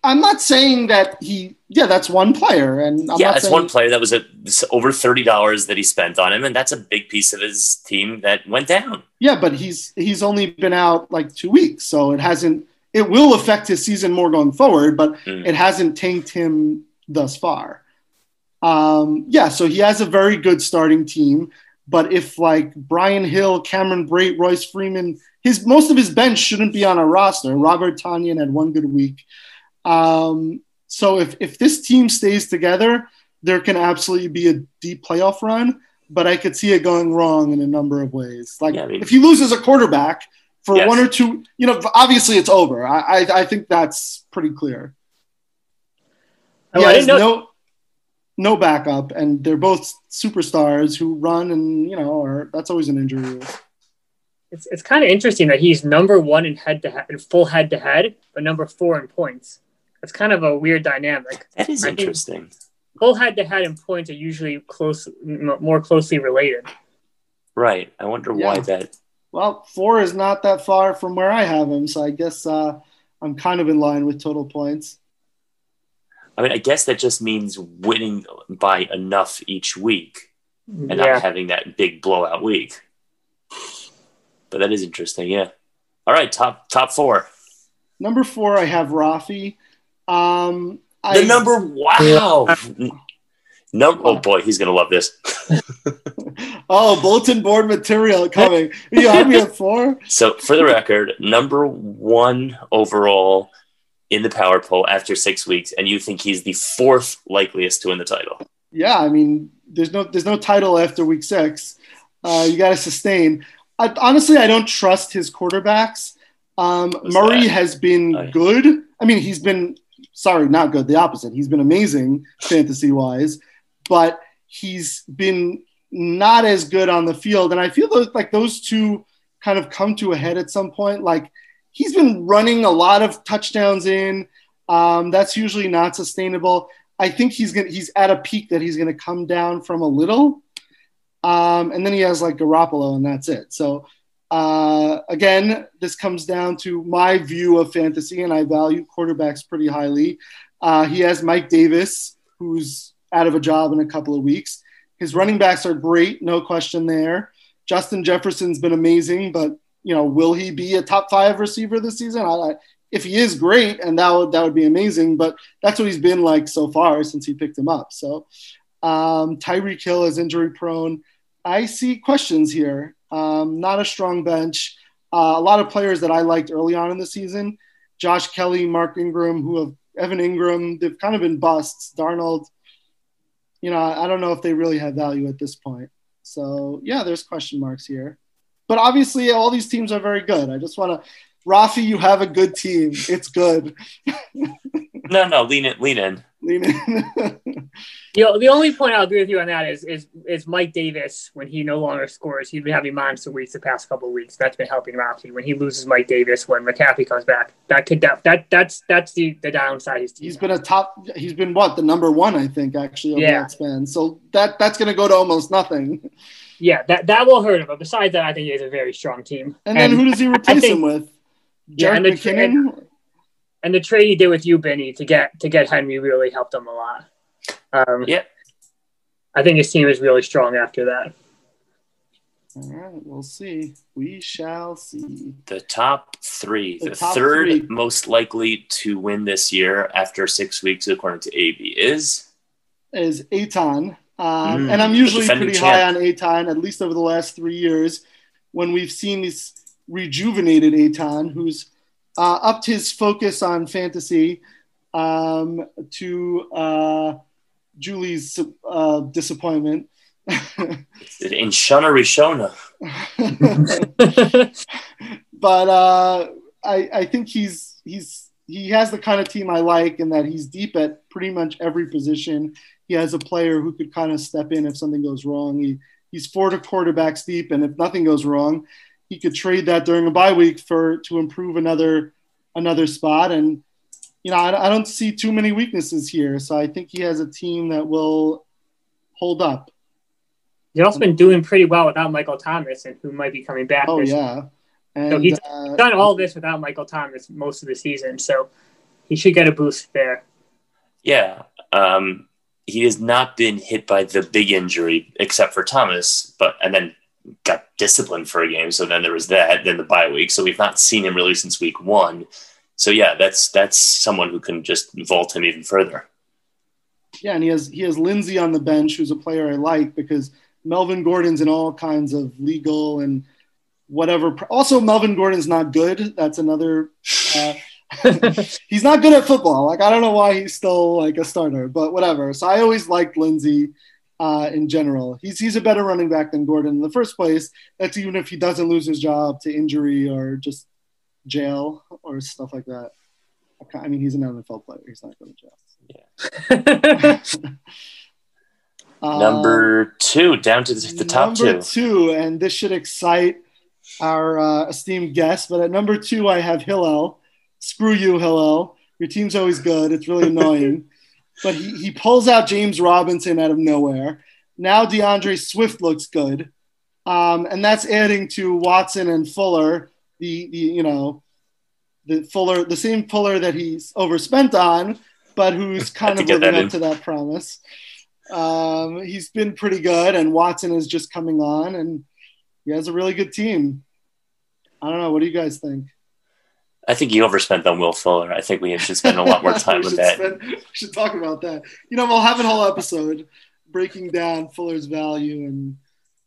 I'm not saying that he. Yeah, that's one player, and I'm yeah, saying, one player that was a, over thirty dollars that he spent on him, and that's a big piece of his team that went down. Yeah, but he's he's only been out like two weeks, so it hasn't. It will affect his season more going forward, but mm. it hasn't tanked him thus far. Um, yeah, so he has a very good starting team. But if like Brian Hill, Cameron Brate, Royce Freeman, his most of his bench shouldn't be on a roster. Robert Tonyan had one good week. Um, so if, if this team stays together, there can absolutely be a deep playoff run, but I could see it going wrong in a number of ways. Like yeah, I mean, if he loses a quarterback for yes. one or two, you know, obviously it's over. I, I, I think that's pretty clear. Oh, he has no, no backup, and they're both superstars who run and, you know, are, that's always an injury. It's, it's kind of interesting that he's number one in head to head, in full head to head, but number four in points. That's kind of a weird dynamic. That is I interesting. Full head to head and points are usually close, more closely related. Right. I wonder yeah. why that. Well, four is not that far from where I have him, so I guess uh, I'm kind of in line with total points. I mean, I guess that just means winning by enough each week and yeah. not having that big blowout week. But that is interesting, yeah. All right, top top four. Number four, I have Rafi. Um, the number wow. Number oh boy, he's gonna love this. oh, bulletin board material coming. You have me at four. So, for the record, number one overall in the power poll after six weeks, and you think he's the fourth likeliest to win the title? Yeah, I mean, there's no there's no title after week six. Uh, you got to sustain. I, honestly, I don't trust his quarterbacks. Um, Murray that? has been oh, good. I mean, he's been sorry, not good. The opposite. He's been amazing fantasy wise, but he's been not as good on the field. And I feel like those two kind of come to a head at some point. Like he's been running a lot of touchdowns in. Um, that's usually not sustainable. I think he's gonna he's at a peak that he's gonna come down from a little. Um, and then he has like Garoppolo, and that's it. So uh, again, this comes down to my view of fantasy, and I value quarterbacks pretty highly. Uh, he has Mike Davis, who's out of a job in a couple of weeks. His running backs are great, no question there. Justin Jefferson's been amazing, but you know, will he be a top five receiver this season? I, if he is great, and that would that would be amazing. But that's what he's been like so far since he picked him up. So um, Tyreek Hill is injury prone. I see questions here. Um, not a strong bench. Uh, a lot of players that I liked early on in the season, Josh Kelley, Mark Ingram, who have Evan Ingram, they've kind of been busts. Darnold, you know, I don't know if they really have value at this point. So yeah, there's question marks here. But obviously, all these teams are very good. I just want to, Rafi, you have a good team. It's good. no, no, lean in, lean in. Lean in. You know, the only point I'll agree with you on that is is is Mike Davis when he no longer scores. He's been having monster weeks the past couple of weeks. That's been helping Rafi. When he loses Mike Davis, when McCaffrey comes back, that could that, that that's that's the the downside. He's, he's been a top. He's been what the number one, I think, actually over yeah. that span. So that that's going to go to almost nothing. Yeah, that that will hurt him. But besides that, I think he has a very strong team. And, and then who does he replace think, him with? yeah, and the, and, and the trade he did with you, Benny, to get to get Henry really helped him a lot. Um, yeah. I think his team is really strong after that. All right, we'll see. We shall see. The top three, the, the top third three. most likely to win this year after six weeks, according to Abie, is is Aton. Um, mm, and I'm usually pretty champ. high on Aton, at least over the last three years, when we've seen this rejuvenated Aton, who's uh, upped his focus on fantasy um, to uh, Julie's uh, disappointment. In Shana Rishona. but uh, I, I think he's he's he has the kind of team I like, and that he's deep at pretty much every position. He has a player who could kind of step in if something goes wrong. He He's four to quarterbacks deep, and if nothing goes wrong, he could trade that during a bye week for to improve another another spot. And you know, I, I don't see too many weaknesses here, so I think he has a team that will hold up. He's also been doing pretty well without Michael Thomas, and who might be coming back. Oh this yeah, and so he's uh, done all this without Michael Thomas most of the season, so he should get a boost there. Yeah. Um, he has not been hit by the big injury except for Thomas, but and then got disciplined for a game. So then there was that, then the bye week. So we've not seen him really since week one. So yeah, that's that's someone who can just vault him even further. yeah, and he has he has Lindsey on the bench, who's a player I like because Melvin Gordon's in all kinds of legal and whatever. Also, Melvin Gordon's not good. That's another. Uh, he's not good at football. Like I don't know why he's still like a starter, but whatever. So I always liked Lindsey uh, in general. He's he's a better running back than Gordon in the first place. That's even if he doesn't lose his job to injury or just jail or stuff like that. I mean, he's an NFL player. He's not going to jail. Um, Number two, down to the, the top number two. two, and this should excite our uh, esteemed guest. But at number two, I have Hillel. Screw you, Hillel. Your team's always good. It's really annoying. but he, he pulls out James Robinson out of nowhere. Now DeAndre Swift looks good. Um, and that's adding to Watson and Fuller, the, the you know, the Fuller, the same Fuller that he's overspent on, but who's kind of living up in. to that promise. Um, he's been pretty good, and Watson is just coming on, and he has a really good team. I don't know. What do you guys think? I think you overspent on Will Fuller. I think we should spend a lot more time we with that. spend- we should talk about that. You know, we'll have a whole episode breaking down Fuller's value and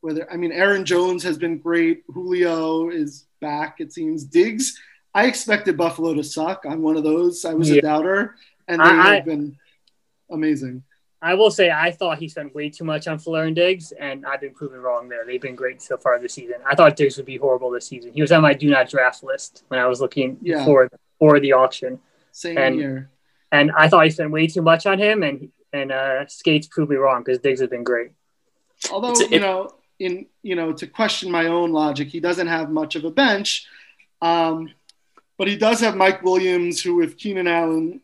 whether. I mean, Aaron Jones has been great. Julio is back. It seems. Diggs. I expected Buffalo to suck. I'm one of those. I was a doubter, and they I- I- have been amazing. I will say I thought he spent way too much on Fuller and Diggs, and I've been proven wrong there. They've been great so far this season. I thought Diggs would be horrible this season. He was on my do not draft list when I was looking Yeah. for for the auction, Same And- here. and I thought he spent way too much on him, and and uh, Skates proved me wrong because Diggs has been great. Although It's a- you know, in you know, to question my own logic, he doesn't have much of a bench, um, but he does have Mike Williams, who, if Keenan Allen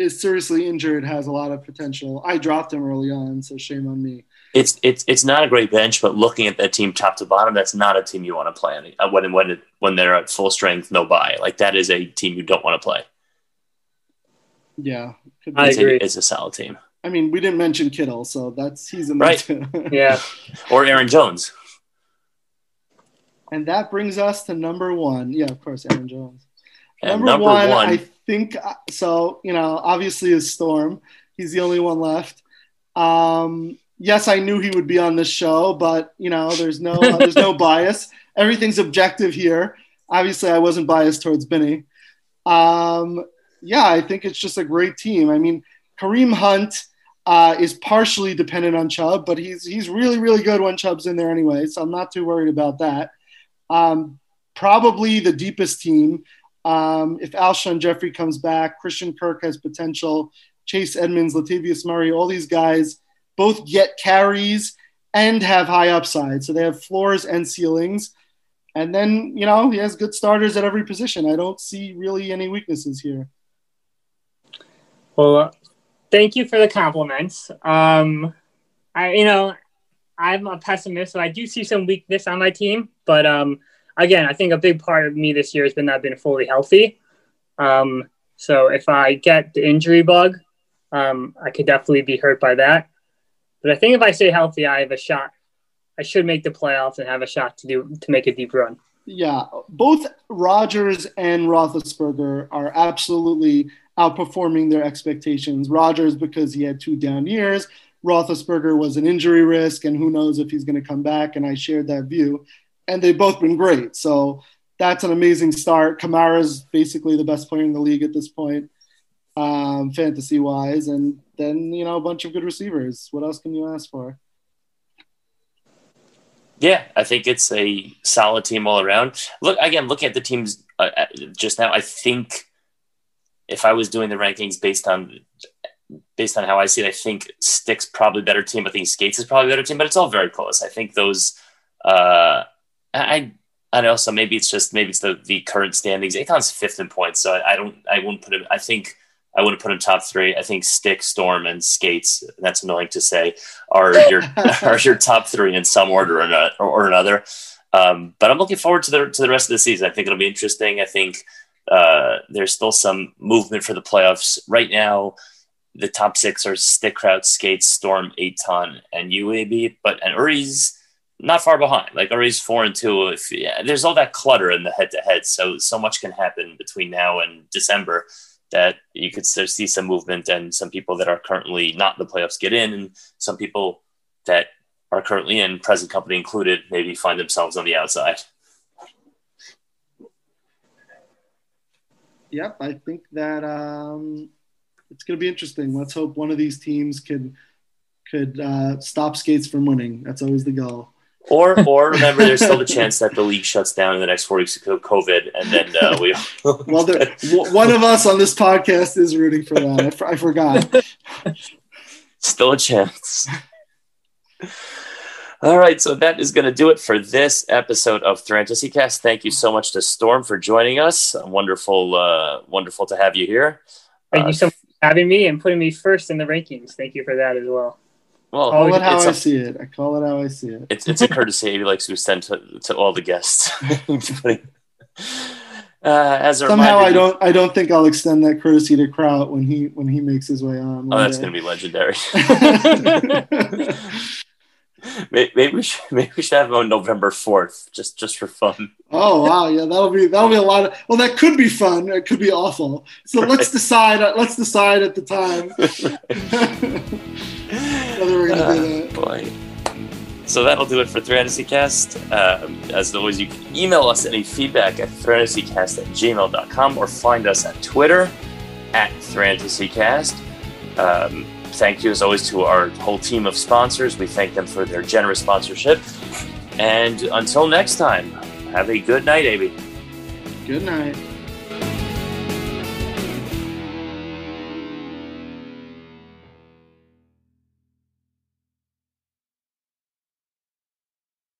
is seriously injured, has a lot of potential. I dropped him early on, so shame on me. It's it's it's not a great bench, but looking at that team top to bottom, that's not a team you want to play on uh, when when it, when they're at full strength, no bye. Like that is a team you don't want to play. Yeah, could be. I It's, agree. a, it's a solid team. I mean, we didn't mention Kittle, so that's he's in Right. there too. Yeah, Or Aaron Jones. and that brings us to number one. Yeah, of course, Aaron Jones. And number, number one, one- I think so. You know, obviously is Storm. He's the only one left. Um, yes, I knew he would be on this show, but you know, there's no there's no bias. Everything's objective here. Obviously, I wasn't biased towards Benny. Um, yeah, I think it's just a great team. I mean, Kareem Hunt uh, is partially dependent on Chubb, but he's he's really really good when Chubb's in there anyway. So I'm not too worried about that. Um, probably the deepest team. Um, if Alshon Jeffery comes back, Christian Kirk has potential. Chase Edmonds, Latavius Murray, all these guys both get carries and have high upside. So they have floors and ceilings. And then, you know, he has good starters at every position. I don't see really any weaknesses here. Well, uh, thank you for the compliments. Um, I, you know, I'm a pessimist, so I do see some weakness on my team. But um, again, I think a big part of me this year has been not being fully healthy. Um, so if I get the injury bug, um, I could definitely be hurt by that. But I think if I stay healthy, I have a shot. I should make the playoffs and have a shot to do to make a deep run. Yeah, both Rodgers and Roethlisberger are absolutely outperforming their expectations. Rodgers because he had two down years. Roethlisberger was an injury risk, and who knows if he's going to come back. And I shared that view, and they've both been great. So that's an amazing start. Kamara's basically the best player in the league at this point, um, fantasy wise, and then you know a bunch of good receivers. What else can you ask for? Yeah, I think it's a solid team all around. Look again, looking at the teams uh, uh, just now, I think if I was doing the rankings based on based on how I see it, I think Stick's probably better team. I think Skates is probably better team, but it's all very close. I think those. Uh, I I know. So maybe it's just maybe it's the the current standings. Aton's fifth in points, so I, I don't. I wouldn't put him. I think I wouldn't put him top three. I think Stick, Storm, and Skates. That's annoying to say. Are your are your top three in some order or, not, or, or another. Um, but I'm looking forward to the to the rest of the season. I think it'll be interesting. I think uh, there's still some movement for the playoffs right now. The top six are Stick, Kraut, Skates, Storm, Aton, and UAB. But and Uri's not far behind. Like Uri's four and two. If yeah, there's all that clutter in the head to head, so so much can happen between now and December that you could see some movement and some people that are currently not in the playoffs get in, and some people that are currently in, present company included, maybe find themselves on the outside. Yep, I think that um, it's going to be interesting. Let's hope one of these teams could could uh, stop skates from winning. That's always the goal. Or, or remember, there's still the chance that the league shuts down in the next four weeks of COVID, and then uh, we. well, there, one of us on this podcast is rooting for that. I, I forgot. Still a chance. All right, so that is going to do it for this episode of Thantasy Cast. Thank you so much to Storm for joining us. Wonderful, uh, wonderful to have you here. Thank uh, you so much for having me and putting me first in the rankings. Thank you for that as well. Well, call it how I a, see it. I call it how I see it. It's it's a courtesy he likes to send to, to all the guests. Uh, as somehow I don't I don't think I'll extend that courtesy to Kraut when he when he makes his way on. Oh, that's going to be legendary. maybe we should maybe we should have on November fourth, just just for fun. Oh wow, yeah, that'll be that'll be a lot of. Well, that could be fun. It could be awful. So right. let's decide. Let's decide at the time whether we're gonna uh, do that. Boy. So that'll do it for Thantasy Cast. Um, as always, you can email us any feedback at thantasycast at gmail.com or find us at Twitter at thantasycast. Um, thank you, as always, to our whole team of sponsors. We thank them for their generous sponsorship. And until next time, have a good night, Abie. Good night.